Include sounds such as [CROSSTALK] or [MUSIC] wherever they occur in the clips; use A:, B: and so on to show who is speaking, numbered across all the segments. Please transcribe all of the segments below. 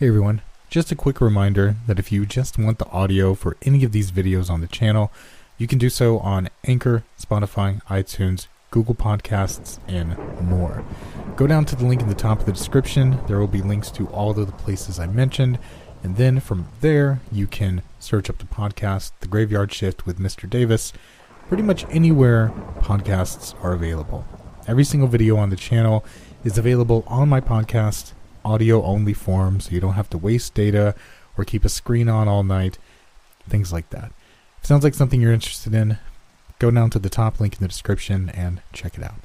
A: Hey everyone, just a quick reminder that if you just want the audio for any of these videos on the channel, you can do so on Anchor, Spotify, iTunes, Google Podcasts, and more. Go down to the link in the top of the description. There will be links to all of the places I mentioned. And then from there, you can search up the podcast, The Graveyard Shift with Mr. Davis, pretty much anywhere podcasts are available. Every single video on the channel is available on my podcast, audio only form, so you don't have to waste data or keep a screen on all night, things like that. If sounds like something you're interested in, go down to the top link in the description and check it out.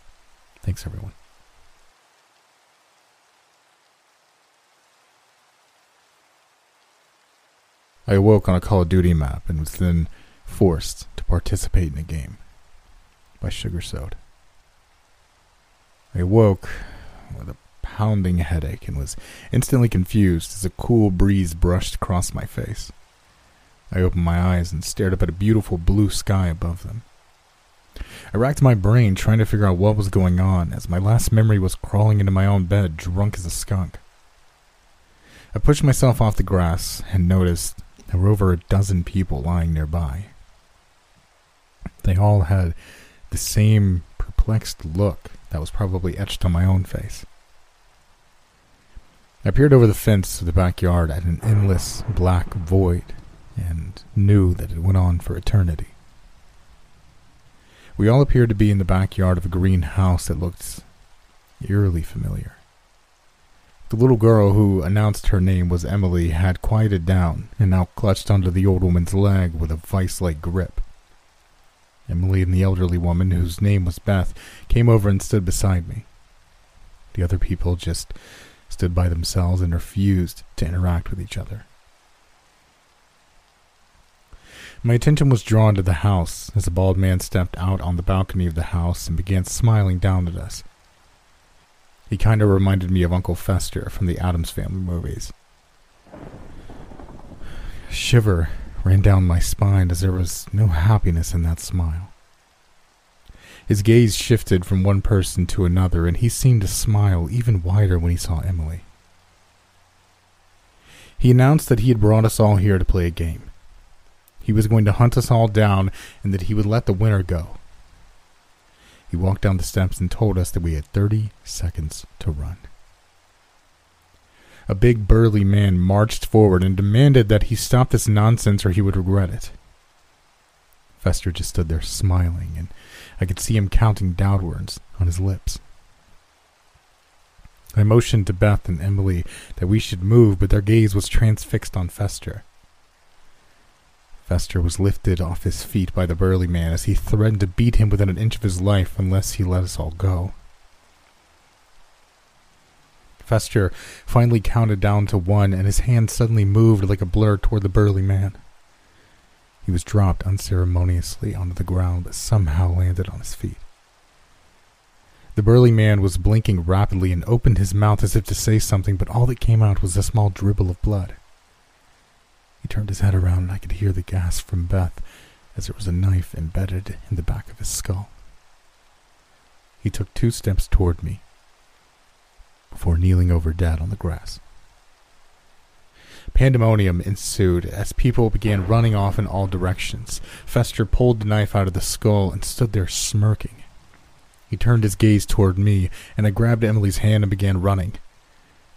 A: Thanks, everyone. I awoke on a Call of Duty map and was then forced to participate in a game by Sugar Soda. I awoke with a pounding headache and was instantly confused as a cool breeze brushed across my face. I opened my eyes and stared up at a beautiful blue sky above them. I racked my brain trying to figure out what was going on as my last memory was crawling into my own bed drunk as a skunk. I pushed myself off the grass and noticed there were over a dozen people lying nearby. They all had the same perplexed look that was probably etched on my own face. I peered over the fence to the backyard at an endless black void and knew that it went on for eternity. We all appeared to be in the backyard of a green house that looked eerily familiar. The little girl who announced her name was Emily had quieted down and now clutched onto the old woman's leg with a vice like grip. Emily and the elderly woman, whose name was Beth, came over and stood beside me. The other people just stood by themselves and refused to interact with each other. My attention was drawn to the house as a bald man stepped out on the balcony of the house and began smiling down at us. He kind of reminded me of Uncle Fester from the Addams Family movies. A shiver ran down my spine as there was no happiness in that smile. His gaze shifted from one person to another, and he seemed to smile even wider when he saw Emily. He announced that he had brought us all here to play a game. He was going to hunt us all down and that he would let the winner go. He walked down the steps and told us that we had 30 seconds to run. A big burly man marched forward and demanded that he stop this nonsense or he would regret it. Fester just stood there smiling, and I could see him counting downwards on his lips. I motioned to Beth and Emily that we should move, but their gaze was transfixed on Fester. Fester was lifted off his feet by the burly man as he threatened to beat him within an inch of his life unless he let us all go. Fester finally counted down to one, and his hand suddenly moved like a blur toward the burly man. He was dropped unceremoniously onto the ground, but somehow landed on his feet. The burly man was blinking rapidly and opened his mouth as if to say something, but all that came out was a small dribble of blood. He turned his head around, and I could hear the gasp from Beth as there was a knife embedded in the back of his skull. He took two steps toward me before kneeling over dead on the grass. Pandemonium ensued as people began running off in all directions. Fester pulled the knife out of the skull and stood there smirking. He turned his gaze toward me, and I grabbed Emily's hand and began running.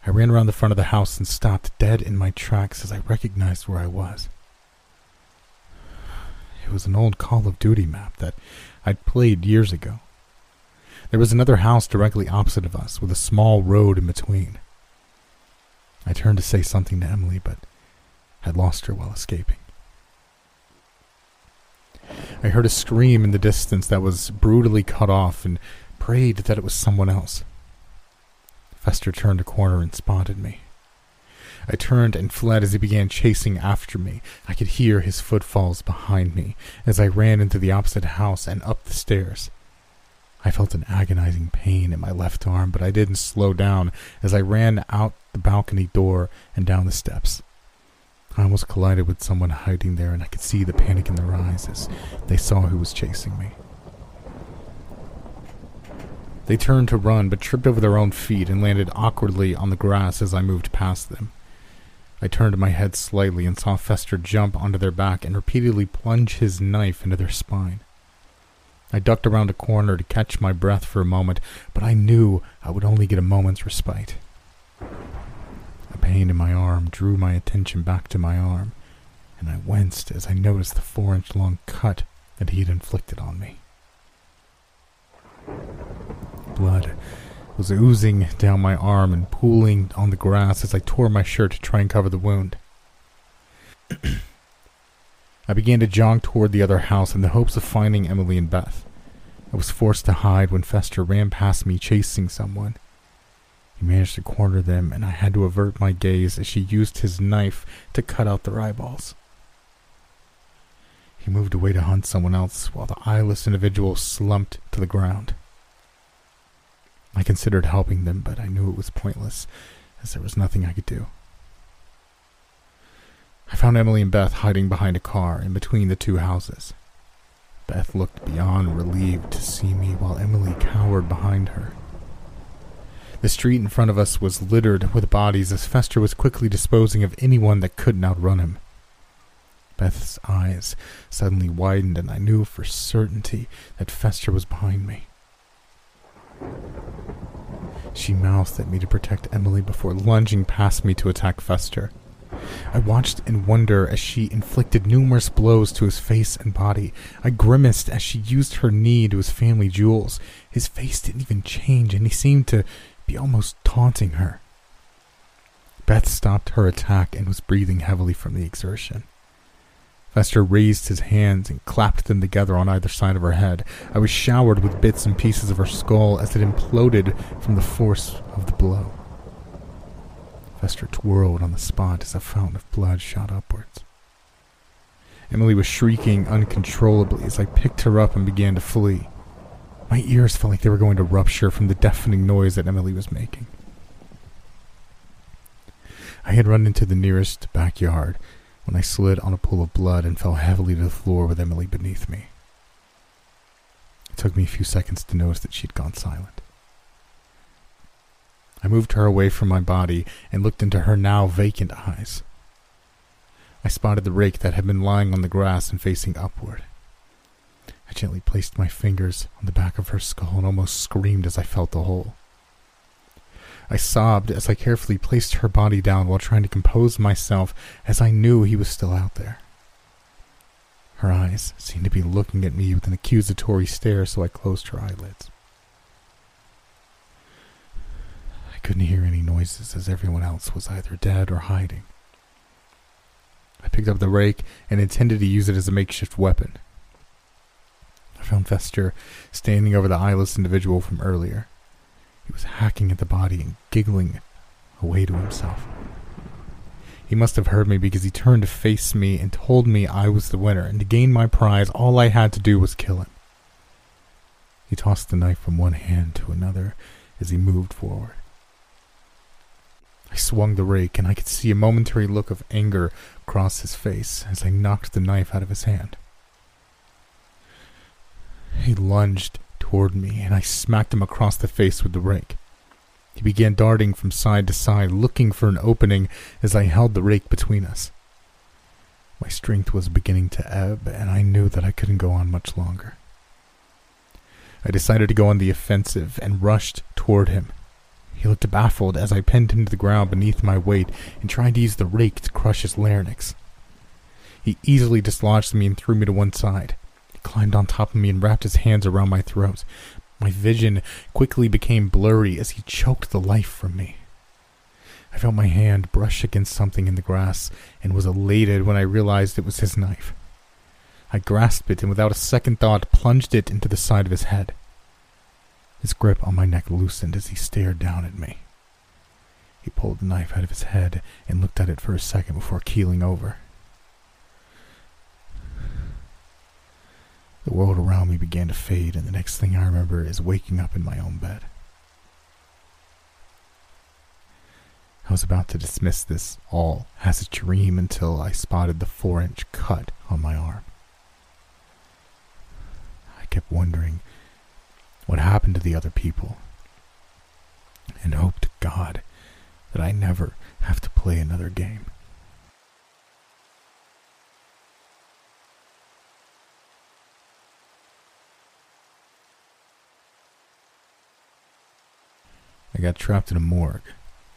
A: I ran around the front of the house and stopped dead in my tracks as I recognized where I was. It was an old Call of Duty map that I'd played years ago. There was another house directly opposite of us, with a small road in between. I turned to say something to Emily, but had lost her while escaping. I heard a scream in the distance that was brutally cut off and prayed that it was someone else. Fester turned a corner and spotted me. I turned and fled as he began chasing after me. I could hear his footfalls behind me as I ran into the opposite house and up the stairs. I felt an agonizing pain in my left arm, but I didn't slow down as I ran out the balcony door and down the steps. I almost collided with someone hiding there, and I could see the panic in their eyes as they saw who was chasing me. They turned to run, but tripped over their own feet and landed awkwardly on the grass as I moved past them. I turned my head slightly and saw Fester jump onto their back and repeatedly plunge his knife into their spine. I ducked around a corner to catch my breath for a moment, but I knew I would only get a moment's respite. A pain in my arm drew my attention back to my arm, and I winced as I noticed the four inch long cut that he had inflicted on me. Blood was oozing down my arm and pooling on the grass as I tore my shirt to try and cover the wound. [CLEARS THROAT] I began to jog toward the other house in the hopes of finding Emily and Beth. I was forced to hide when Fester ran past me chasing someone. He managed to corner them, and I had to avert my gaze as she used his knife to cut out their eyeballs. He moved away to hunt someone else while the eyeless individual slumped to the ground. I considered helping them, but I knew it was pointless, as there was nothing I could do. I found Emily and Beth hiding behind a car in between the two houses. Beth looked beyond relieved to see me while Emily cowered behind her. The street in front of us was littered with bodies as Fester was quickly disposing of anyone that couldn't outrun him. Beth's eyes suddenly widened, and I knew for certainty that Fester was behind me. She mouthed at me to protect Emily before lunging past me to attack Fester. I watched in wonder as she inflicted numerous blows to his face and body. I grimaced as she used her knee to his family jewels. His face didn't even change, and he seemed to be almost taunting her. Beth stopped her attack and was breathing heavily from the exertion. Fester raised his hands and clapped them together on either side of her head. I was showered with bits and pieces of her skull as it imploded from the force of the blow. Fester twirled on the spot as a fountain of blood shot upwards. Emily was shrieking uncontrollably as I picked her up and began to flee. My ears felt like they were going to rupture from the deafening noise that Emily was making. I had run into the nearest backyard when I slid on a pool of blood and fell heavily to the floor with Emily beneath me. It took me a few seconds to notice that she'd gone silent. I moved her away from my body and looked into her now vacant eyes. I spotted the rake that had been lying on the grass and facing upward. I gently placed my fingers on the back of her skull and almost screamed as I felt the hole. I sobbed as I carefully placed her body down while trying to compose myself as I knew he was still out there. Her eyes seemed to be looking at me with an accusatory stare, so I closed her eyelids. I couldn't hear any noises as everyone else was either dead or hiding. I picked up the rake and intended to use it as a makeshift weapon. I found Fester standing over the eyeless individual from earlier. He was hacking at the body and giggling away to himself. He must have heard me because he turned to face me and told me I was the winner, and to gain my prize, all I had to do was kill him. He tossed the knife from one hand to another as he moved forward. I swung the rake, and I could see a momentary look of anger cross his face as I knocked the knife out of his hand. He lunged toward me, and I smacked him across the face with the rake. He began darting from side to side, looking for an opening as I held the rake between us. My strength was beginning to ebb, and I knew that I couldn't go on much longer. I decided to go on the offensive and rushed toward him. He looked baffled as I pinned him to the ground beneath my weight and tried to use the rake to crush his larynx. He easily dislodged me and threw me to one side He climbed on top of me and wrapped his hands around my throat. My vision quickly became blurry as he choked the life from me. I felt my hand brush against something in the grass and was elated when I realized it was his knife. I grasped it and without a second thought plunged it into the side of his head. His grip on my neck loosened as he stared down at me. He pulled the knife out of his head and looked at it for a second before keeling over. The world around me began to fade, and the next thing I remember is waking up in my own bed. I was about to dismiss this all as a dream until I spotted the four inch cut on my arm. I kept wondering what happened to the other people, and hope to God that I never have to play another game. I got trapped in a morgue,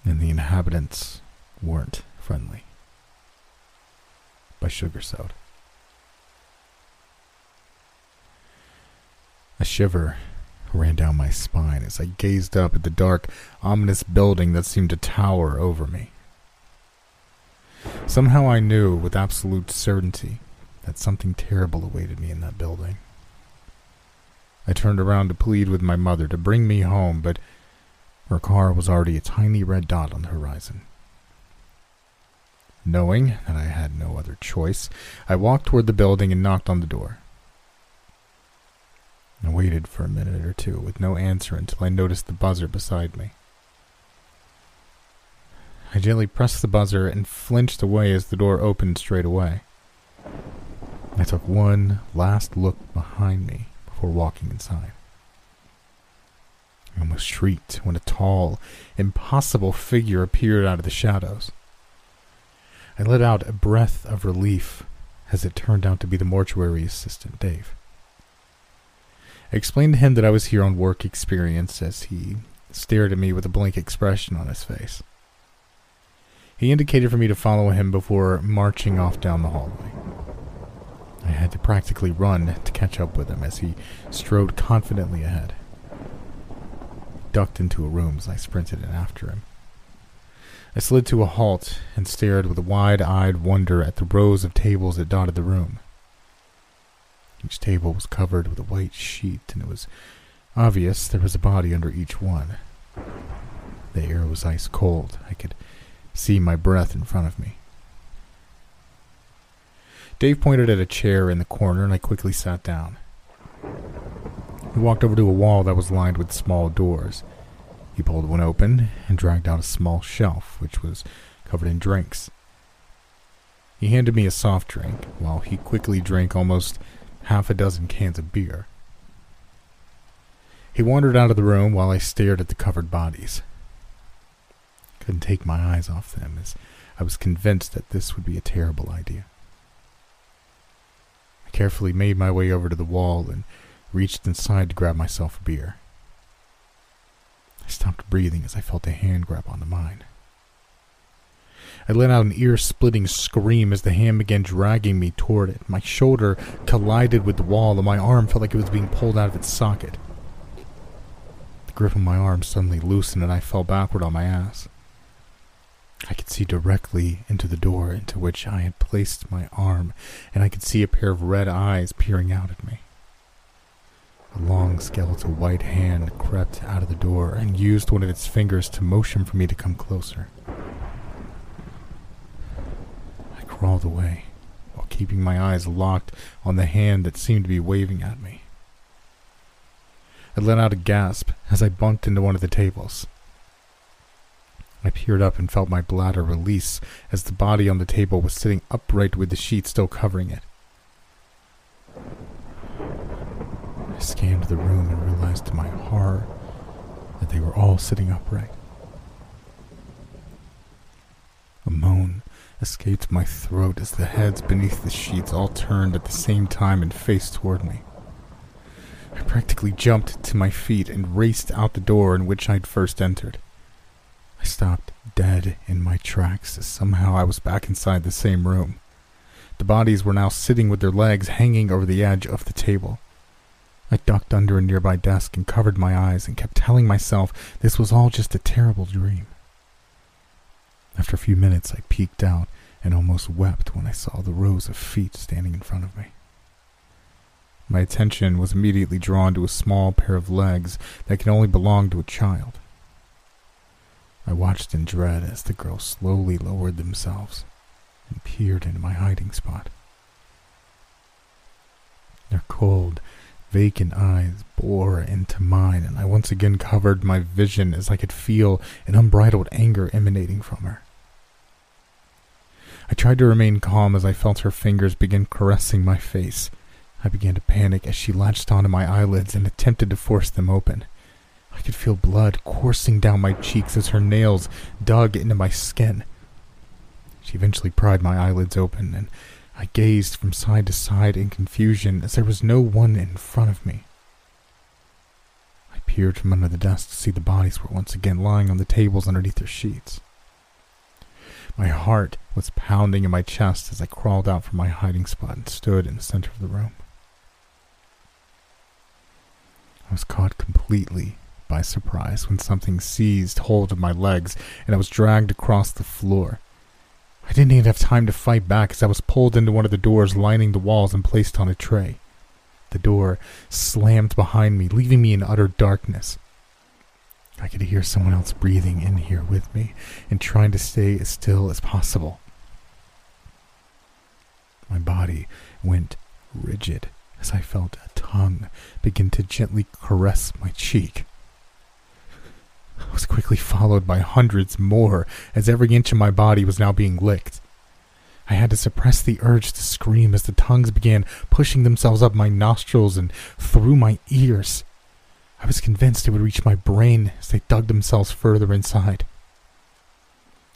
A: and the inhabitants weren't friendly. By Sugar Soda. A shiver ran down my spine as I gazed up at the dark, ominous building that seemed to tower over me. Somehow I knew with absolute certainty that something terrible awaited me in that building. I turned around to plead with my mother to bring me home, but her car was already a tiny red dot on the horizon. Knowing that I had no other choice, I walked toward the building and knocked on the door. I waited for a minute or two with no answer until I noticed the buzzer beside me. I gently pressed the buzzer and flinched away as the door opened straight away. I took one last look behind me before walking inside. I almost shrieked when a tall, impossible figure appeared out of the shadows. I let out a breath of relief as it turned out to be the mortuary assistant, Dave. I explained to him that I was here on work experience as he stared at me with a blank expression on his face. He indicated for me to follow him before marching off down the hallway. I had to practically run to catch up with him as he strode confidently ahead. Ducked into a room as I sprinted in after him. I slid to a halt and stared with wide eyed wonder at the rows of tables that dotted the room. Each table was covered with a white sheet, and it was obvious there was a body under each one. The air was ice cold. I could see my breath in front of me. Dave pointed at a chair in the corner, and I quickly sat down. He walked over to a wall that was lined with small doors. He pulled one open and dragged out a small shelf, which was covered in drinks. He handed me a soft drink, while he quickly drank almost half a dozen cans of beer. He wandered out of the room while I stared at the covered bodies. Couldn't take my eyes off them, as I was convinced that this would be a terrible idea I carefully made my way over to the wall and reached inside to grab myself a beer. I stopped breathing as I felt a hand grab onto mine. I let out an ear splitting scream as the hand began dragging me toward it. My shoulder collided with the wall, and my arm felt like it was being pulled out of its socket. The grip of my arm suddenly loosened, and I fell backward on my ass. I could see directly into the door into which I had placed my arm, and I could see a pair of red eyes peering out at me. A long skeletal white hand crept out of the door and used one of its fingers to motion for me to come closer. Crawled away while keeping my eyes locked on the hand that seemed to be waving at me. I let out a gasp as I bumped into one of the tables. I peered up and felt my bladder release as the body on the table was sitting upright with the sheet still covering it. I scanned the room and realized to my horror that they were all sitting upright. A moan escaped my throat as the heads beneath the sheets all turned at the same time and faced toward me. I practically jumped to my feet and raced out the door in which I'd first entered. I stopped dead in my tracks as somehow I was back inside the same room. The bodies were now sitting with their legs hanging over the edge of the table. I ducked under a nearby desk and covered my eyes and kept telling myself this was all just a terrible dream. After a few minutes, I peeked out and almost wept when I saw the rows of feet standing in front of me. My attention was immediately drawn to a small pair of legs that could only belong to a child. I watched in dread as the girls slowly lowered themselves and peered into my hiding spot. Their cold, vacant eyes bore into mine, and I once again covered my vision as I could feel an unbridled anger emanating from her. I tried to remain calm as I felt her fingers begin caressing my face. I began to panic as she latched onto my eyelids and attempted to force them open. I could feel blood coursing down my cheeks as her nails dug into my skin. She eventually pried my eyelids open, and I gazed from side to side in confusion as there was no one in front of me. I peered from under the desk to see the bodies were once again lying on the tables underneath their sheets. My heart was pounding in my chest as I crawled out from my hiding spot and stood in the center of the room. I was caught completely by surprise when something seized hold of my legs and I was dragged across the floor. I didn't even have time to fight back as I was pulled into one of the doors lining the walls and placed on a tray. The door slammed behind me, leaving me in utter darkness. I could hear someone else breathing in here with me and trying to stay as still as possible. My body went rigid as I felt a tongue begin to gently caress my cheek. I was quickly followed by hundreds more as every inch of my body was now being licked. I had to suppress the urge to scream as the tongues began pushing themselves up my nostrils and through my ears. I was convinced it would reach my brain as they dug themselves further inside.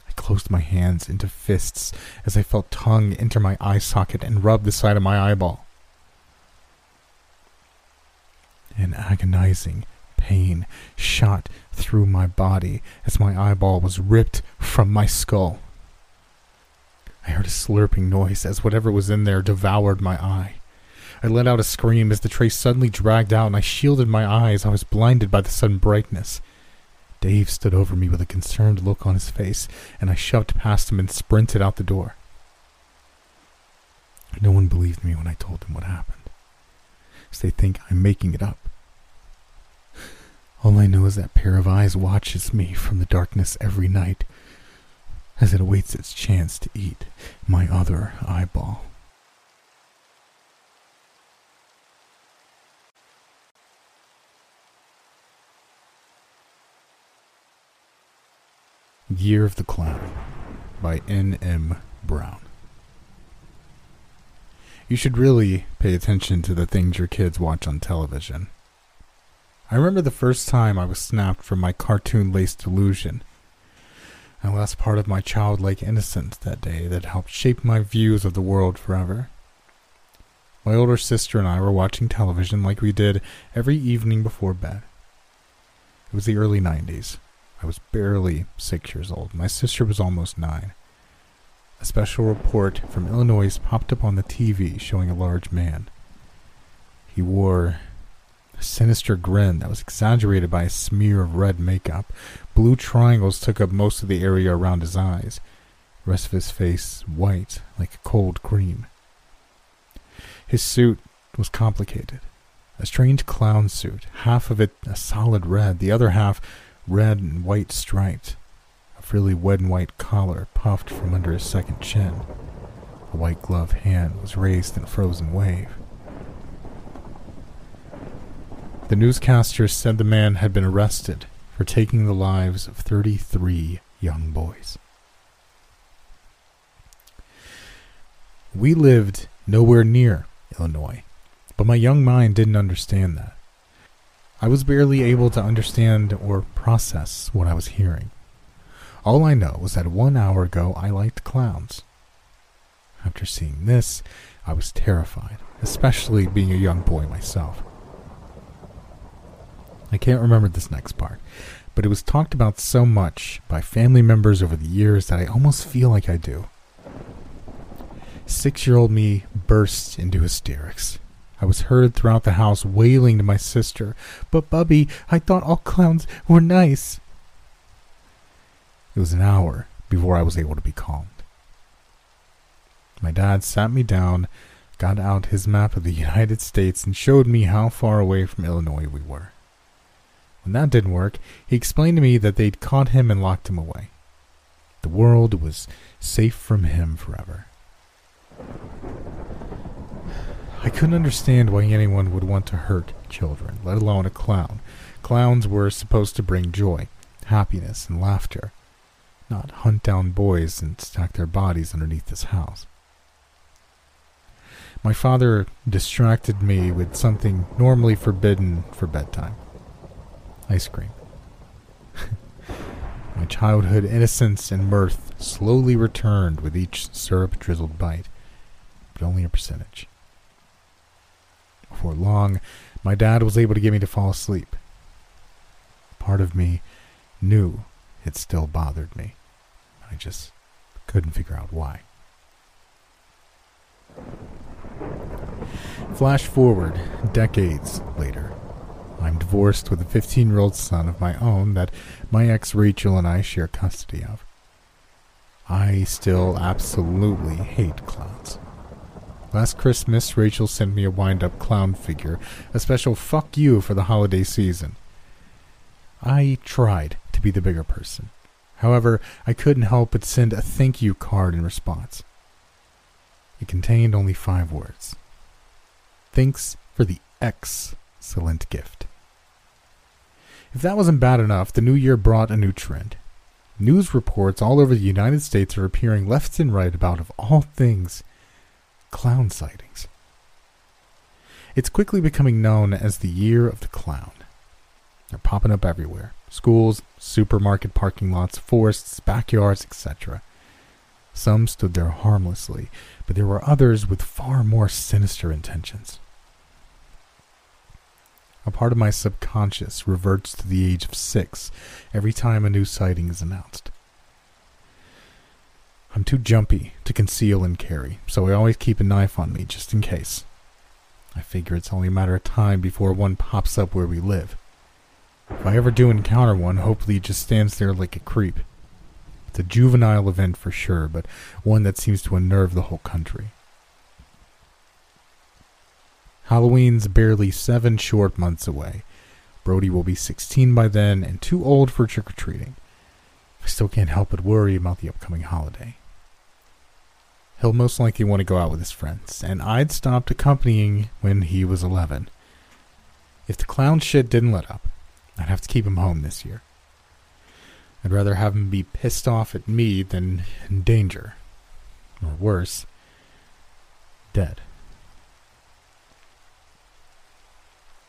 A: I closed my hands into fists as I felt tongue enter my eye socket and rub the side of my eyeball. An agonizing pain shot through my body as my eyeball was ripped from my skull. I heard a slurping noise as whatever was in there devoured my eye. I let out a scream as the tray suddenly dragged out and I shielded my eyes. I was blinded by the sudden brightness. Dave stood over me with a concerned look on his face, and I shoved past him and sprinted out the door. No one believed me when I told them what happened, as they think I'm making it up. All I know is that pair of eyes watches me from the darkness every night as it awaits its chance to eat my other eyeball. Year of the Clown by N. M. Brown. You should really pay attention to the things your kids watch on television. I remember the first time I was snapped from my cartoon laced delusion. I lost part of my childlike innocence that day that helped shape my views of the world forever. My older sister and I were watching television like we did every evening before bed. It was the early 90s. I was barely six years old. My sister was almost nine. A special report from Illinois popped up on the TV showing a large man. He wore a sinister grin that was exaggerated by a smear of red makeup. Blue triangles took up most of the area around his eyes, the rest of his face white like cold cream. His suit was complicated. A strange clown suit, half of it a solid red, the other half red and white striped. A frilly red and white collar puffed from under his second chin. A white gloved hand was raised in a frozen wave. The newscasters said the man had been arrested for taking the lives of 33 young boys. We lived nowhere near Illinois, but my young mind didn't understand that. I was barely able to understand or process what I was hearing. All I know was that one hour ago I liked clowns. After seeing this, I was terrified, especially being a young boy myself. I can't remember this next part, but it was talked about so much by family members over the years that I almost feel like I do. Six year old me burst into hysterics. I was heard throughout the house wailing to my sister, But Bubby, I thought all clowns were nice. It was an hour before I was able to be calmed. My dad sat me down, got out his map of the United States, and showed me how far away from Illinois we were. When that didn't work, he explained to me that they'd caught him and locked him away. The world was safe from him forever. I couldn't understand why anyone would want to hurt children, let alone a clown. Clowns were supposed to bring joy, happiness, and laughter, not hunt down boys and stack their bodies underneath this house. My father distracted me with something normally forbidden for bedtime ice cream. [LAUGHS] My childhood innocence and mirth slowly returned with each syrup drizzled bite, but only a percentage. Before long, my dad was able to get me to fall asleep. part of me knew it still bothered me. I just couldn't figure out why. Flash forward decades later. I'm divorced with a 15 year old son of my own that my ex Rachel and I share custody of. I still absolutely hate clowns. Last Christmas, Rachel sent me a wind up clown figure, a special fuck you for the holiday season. I tried to be the bigger person. However, I couldn't help but send a thank you card in response. It contained only five words Thanks for the excellent gift. If that wasn't bad enough, the new year brought a new trend. News reports all over the United States are appearing left and right about, of all things, clown sightings. It's quickly becoming known as the Year of the Clown. They're popping up everywhere schools, supermarket parking lots, forests, backyards, etc. Some stood there harmlessly, but there were others with far more sinister intentions. A part of my subconscious reverts to the age of six every time a new sighting is announced. I'm too jumpy to conceal and carry, so I always keep a knife on me just in case. I figure it's only a matter of time before one pops up where we live. If I ever do encounter one, hopefully it just stands there like a creep. It's a juvenile event for sure, but one that seems to unnerve the whole country. Halloween's barely seven short months away. Brody will be 16 by then and too old for trick or treating. I still can't help but worry about the upcoming holiday. He'll most likely want to go out with his friends, and I'd stopped accompanying when he was 11. If the clown shit didn't let up, I'd have to keep him home this year. I'd rather have him be pissed off at me than in danger. Or worse, dead.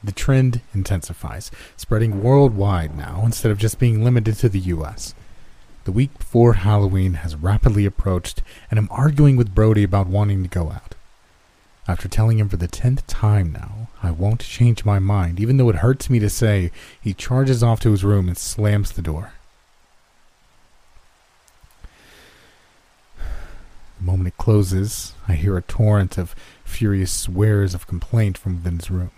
A: The trend intensifies, spreading worldwide now instead of just being limited to the US. The week before Halloween has rapidly approached, and I'm arguing with Brody about wanting to go out. After telling him for the tenth time now, I won't change my mind, even though it hurts me to say, he charges off to his room and slams the door. The moment it closes, I hear a torrent of furious swears of complaint from within his room.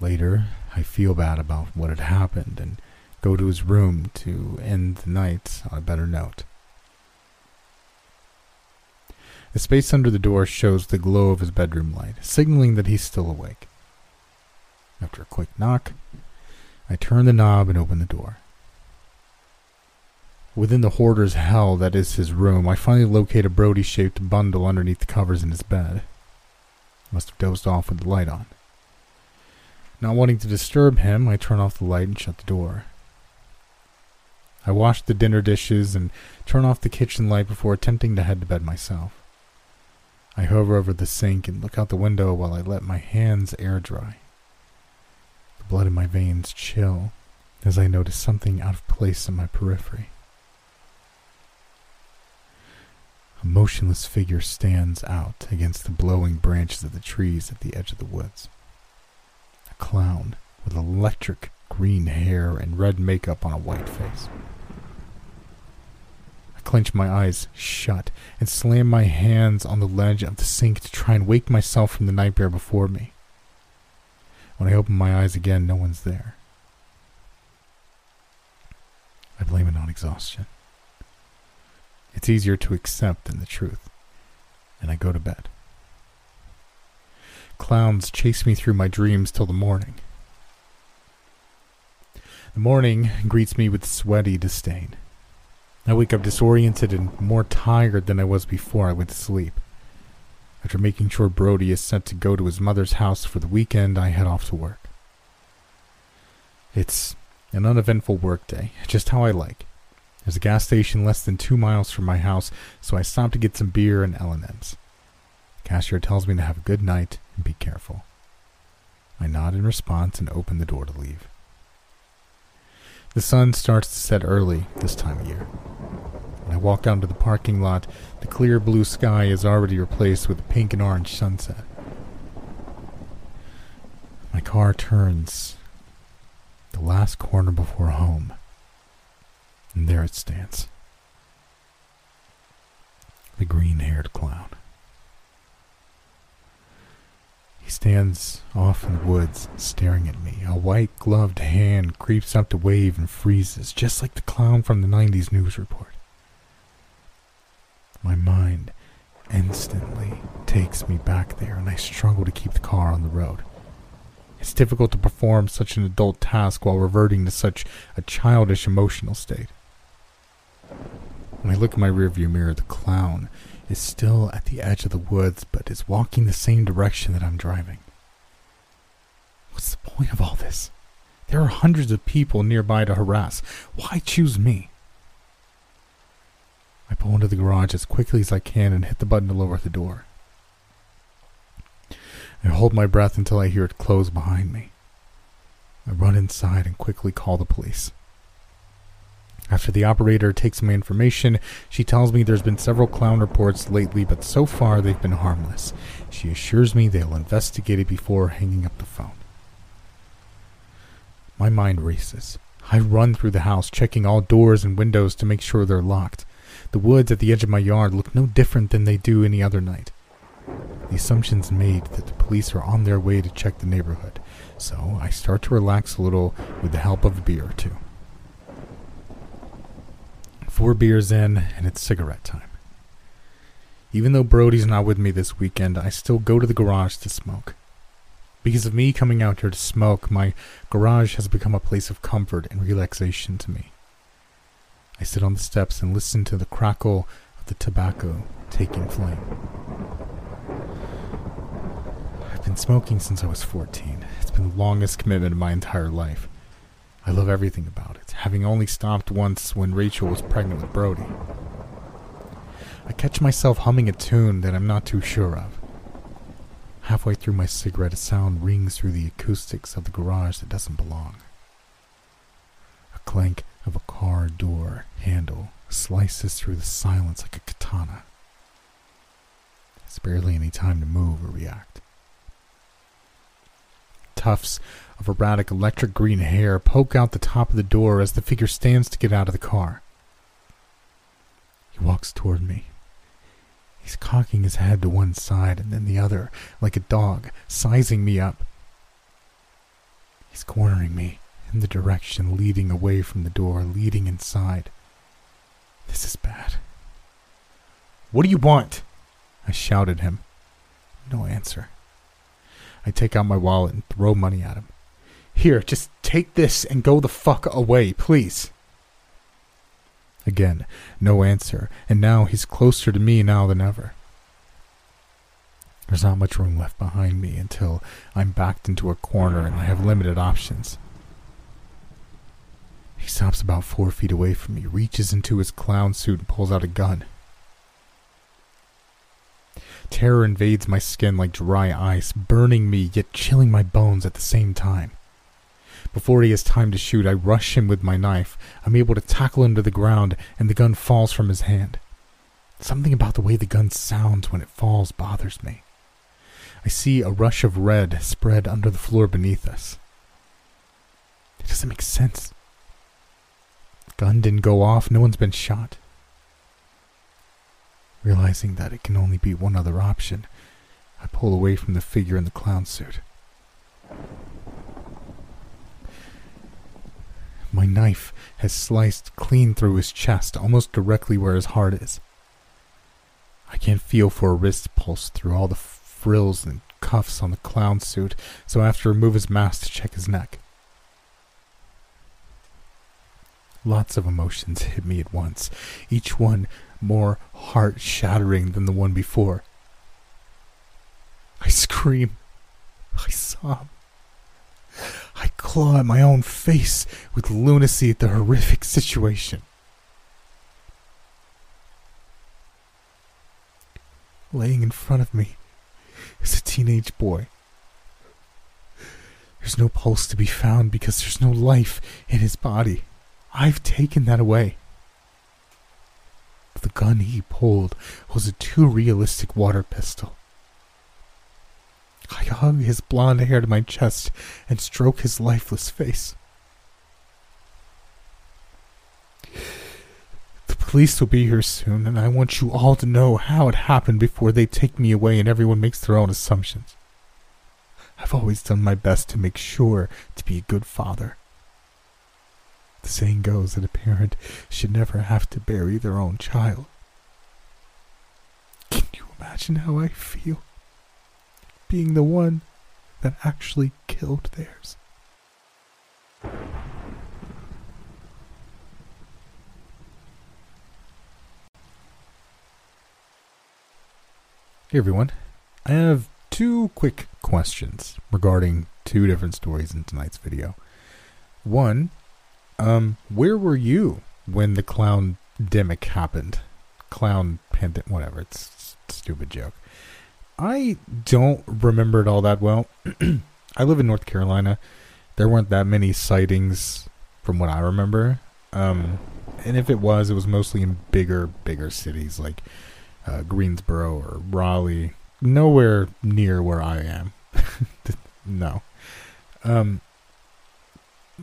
A: Later, I feel bad about what had happened and go to his room to end the night on a better note. The space under the door shows the glow of his bedroom light, signaling that he's still awake. After a quick knock, I turn the knob and open the door. Within the hoarder's hell that is his room, I finally locate a Brody shaped bundle underneath the covers in his bed. Must have dozed off with the light on. Not wanting to disturb him, I turn off the light and shut the door. I wash the dinner dishes and turn off the kitchen light before attempting to head to bed myself. I hover over the sink and look out the window while I let my hands air dry. The blood in my veins chill as I notice something out of place in my periphery. A motionless figure stands out against the blowing branches of the trees at the edge of the woods. A clown with electric green hair and red makeup on a white face clench my eyes shut and slam my hands on the ledge of the sink to try and wake myself from the nightmare before me. When I open my eyes again, no one's there. I blame it on exhaustion. It's easier to accept than the truth, and I go to bed. Clowns chase me through my dreams till the morning. The morning greets me with sweaty disdain. I wake up disoriented and more tired than I was before I went to sleep. After making sure Brody is set to go to his mother's house for the weekend, I head off to work. It's an uneventful workday, just how I like. There's a gas station less than two miles from my house, so I stop to get some beer and L&Ms. Cashier tells me to have a good night and be careful. I nod in response and open the door to leave. The sun starts to set early this time of year. When I walk out into the parking lot, the clear blue sky is already replaced with a pink and orange sunset. My car turns the last corner before home. And there it stands. The green haired clown. He stands off in the woods, staring at me. A white gloved hand creeps up to wave and freezes, just like the clown from the 90s news report. My mind instantly takes me back there, and I struggle to keep the car on the road. It's difficult to perform such an adult task while reverting to such a childish emotional state. When I look in my rearview mirror, the clown is still at the edge of the woods, but is walking the same direction that I'm driving. What's the point of all this? There are hundreds of people nearby to harass. Why choose me? I pull into the garage as quickly as I can and hit the button to lower the door. I hold my breath until I hear it close behind me. I run inside and quickly call the police. After the operator takes my information, she tells me there's been several clown reports lately, but so far they've been harmless. She assures me they'll investigate it before hanging up the phone. My mind races. I run through the house, checking all doors and windows to make sure they're locked. The woods at the edge of my yard look no different than they do any other night. The assumption's made that the police are on their way to check the neighborhood, so I start to relax a little with the help of a beer or two. Four beers in, and it's cigarette time. Even though Brody's not with me this weekend, I still go to the garage to smoke. Because of me coming out here to smoke, my garage has become a place of comfort and relaxation to me. I sit on the steps and listen to the crackle of the tobacco taking flame. I've been smoking since I was 14. It's been the longest commitment of my entire life. I love everything about it, having only stopped once when Rachel was pregnant with Brody. I catch myself humming a tune that I'm not too sure of. Halfway through my cigarette, a sound rings through the acoustics of the garage that doesn't belong. A clank of a car door handle slices through the silence like a katana. There's barely any time to move or react. Tufts of erratic electric green hair poke out the top of the door as the figure stands to get out of the car. He walks toward me. He's cocking his head to one side and then the other, like a dog, sizing me up. He's cornering me in the direction leading away from the door, leading inside. This is bad. What do you want? I shout at him. No answer. I take out my wallet and throw money at him. Here, just take this and go the fuck away, please. Again, no answer, and now he's closer to me now than ever. There's not much room left behind me until I'm backed into a corner and I have limited options. He stops about four feet away from me, reaches into his clown suit, and pulls out a gun. Terror invades my skin like dry ice, burning me yet chilling my bones at the same time. Before he has time to shoot, I rush him with my knife. I'm able to tackle him to the ground, and the gun falls from his hand. Something about the way the gun sounds when it falls bothers me. I see a rush of red spread under the floor beneath us. It doesn't make sense. The gun didn't go off, no one's been shot. Realizing that it can only be one other option, I pull away from the figure in the clown suit. My knife has sliced clean through his chest, almost directly where his heart is. I can't feel for a wrist pulse through all the frills and cuffs on the clown suit, so I have to remove his mask to check his neck. Lots of emotions hit me at once, each one more heart shattering than the one before. I scream. I sob. I claw at my own face with lunacy at the horrific situation. Laying in front of me is a teenage boy. There's no pulse to be found because there's no life in his body. I've taken that away. The gun he pulled was a too realistic water pistol. I hung his blond hair to my chest and stroked his lifeless face. The police will be here soon, and I want you all to know how it happened before they take me away and everyone makes their own assumptions. I've always done my best to make sure to be a good father. The saying goes that a parent should never have to bury their own child. Can you imagine how I feel? Being the one that actually killed theirs. Hey everyone, I have two quick questions regarding two different stories in tonight's video. One, um, where were you when the clown demic happened? Clown pandemic, whatever. It's stupid joke. I don't remember it all that well. [CLEARS THROAT] I live in North Carolina. There weren't that many sightings from what I remember. Um, and if it was, it was mostly in bigger, bigger cities like uh, Greensboro or Raleigh. Nowhere near where I am. [LAUGHS] no. Um,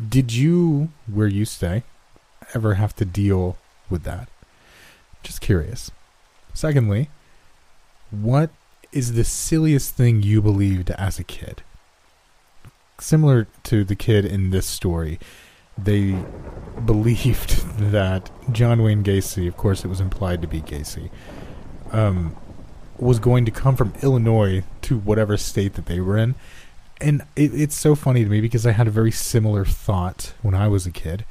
A: did you, where you stay, ever have to deal with that? Just curious. Secondly, what is the silliest thing you believed as a kid? Similar to the kid in this story, they believed [LAUGHS] that John Wayne Gacy, of course, it was implied to be Gacy, um, was going to come from Illinois to whatever state that they were in. And it, it's so funny to me because I had a very similar thought when I was a kid.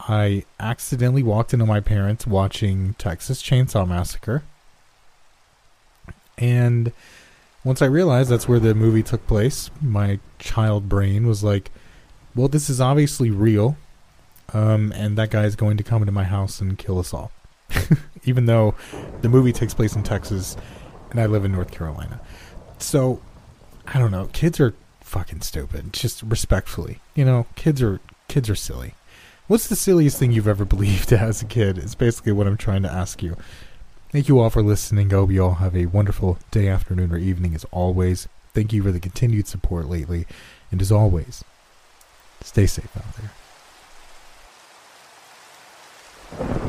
A: I accidentally walked into my parents watching Texas Chainsaw Massacre. And once I realized that's where the movie took place, my child brain was like, well, this is obviously real. Um, and that guy is going to come into my house and kill us all. [LAUGHS] even though the movie takes place in Texas and I live in North Carolina. So, I don't know. Kids are fucking stupid. Just respectfully, you know, kids are kids are silly. What's the silliest thing you've ever [LAUGHS] believed as a kid? Is basically what I'm trying to ask you. Thank you all for listening. I hope you all have a wonderful day, afternoon, or evening as always. Thank you for the continued support lately. And as always, stay safe out there.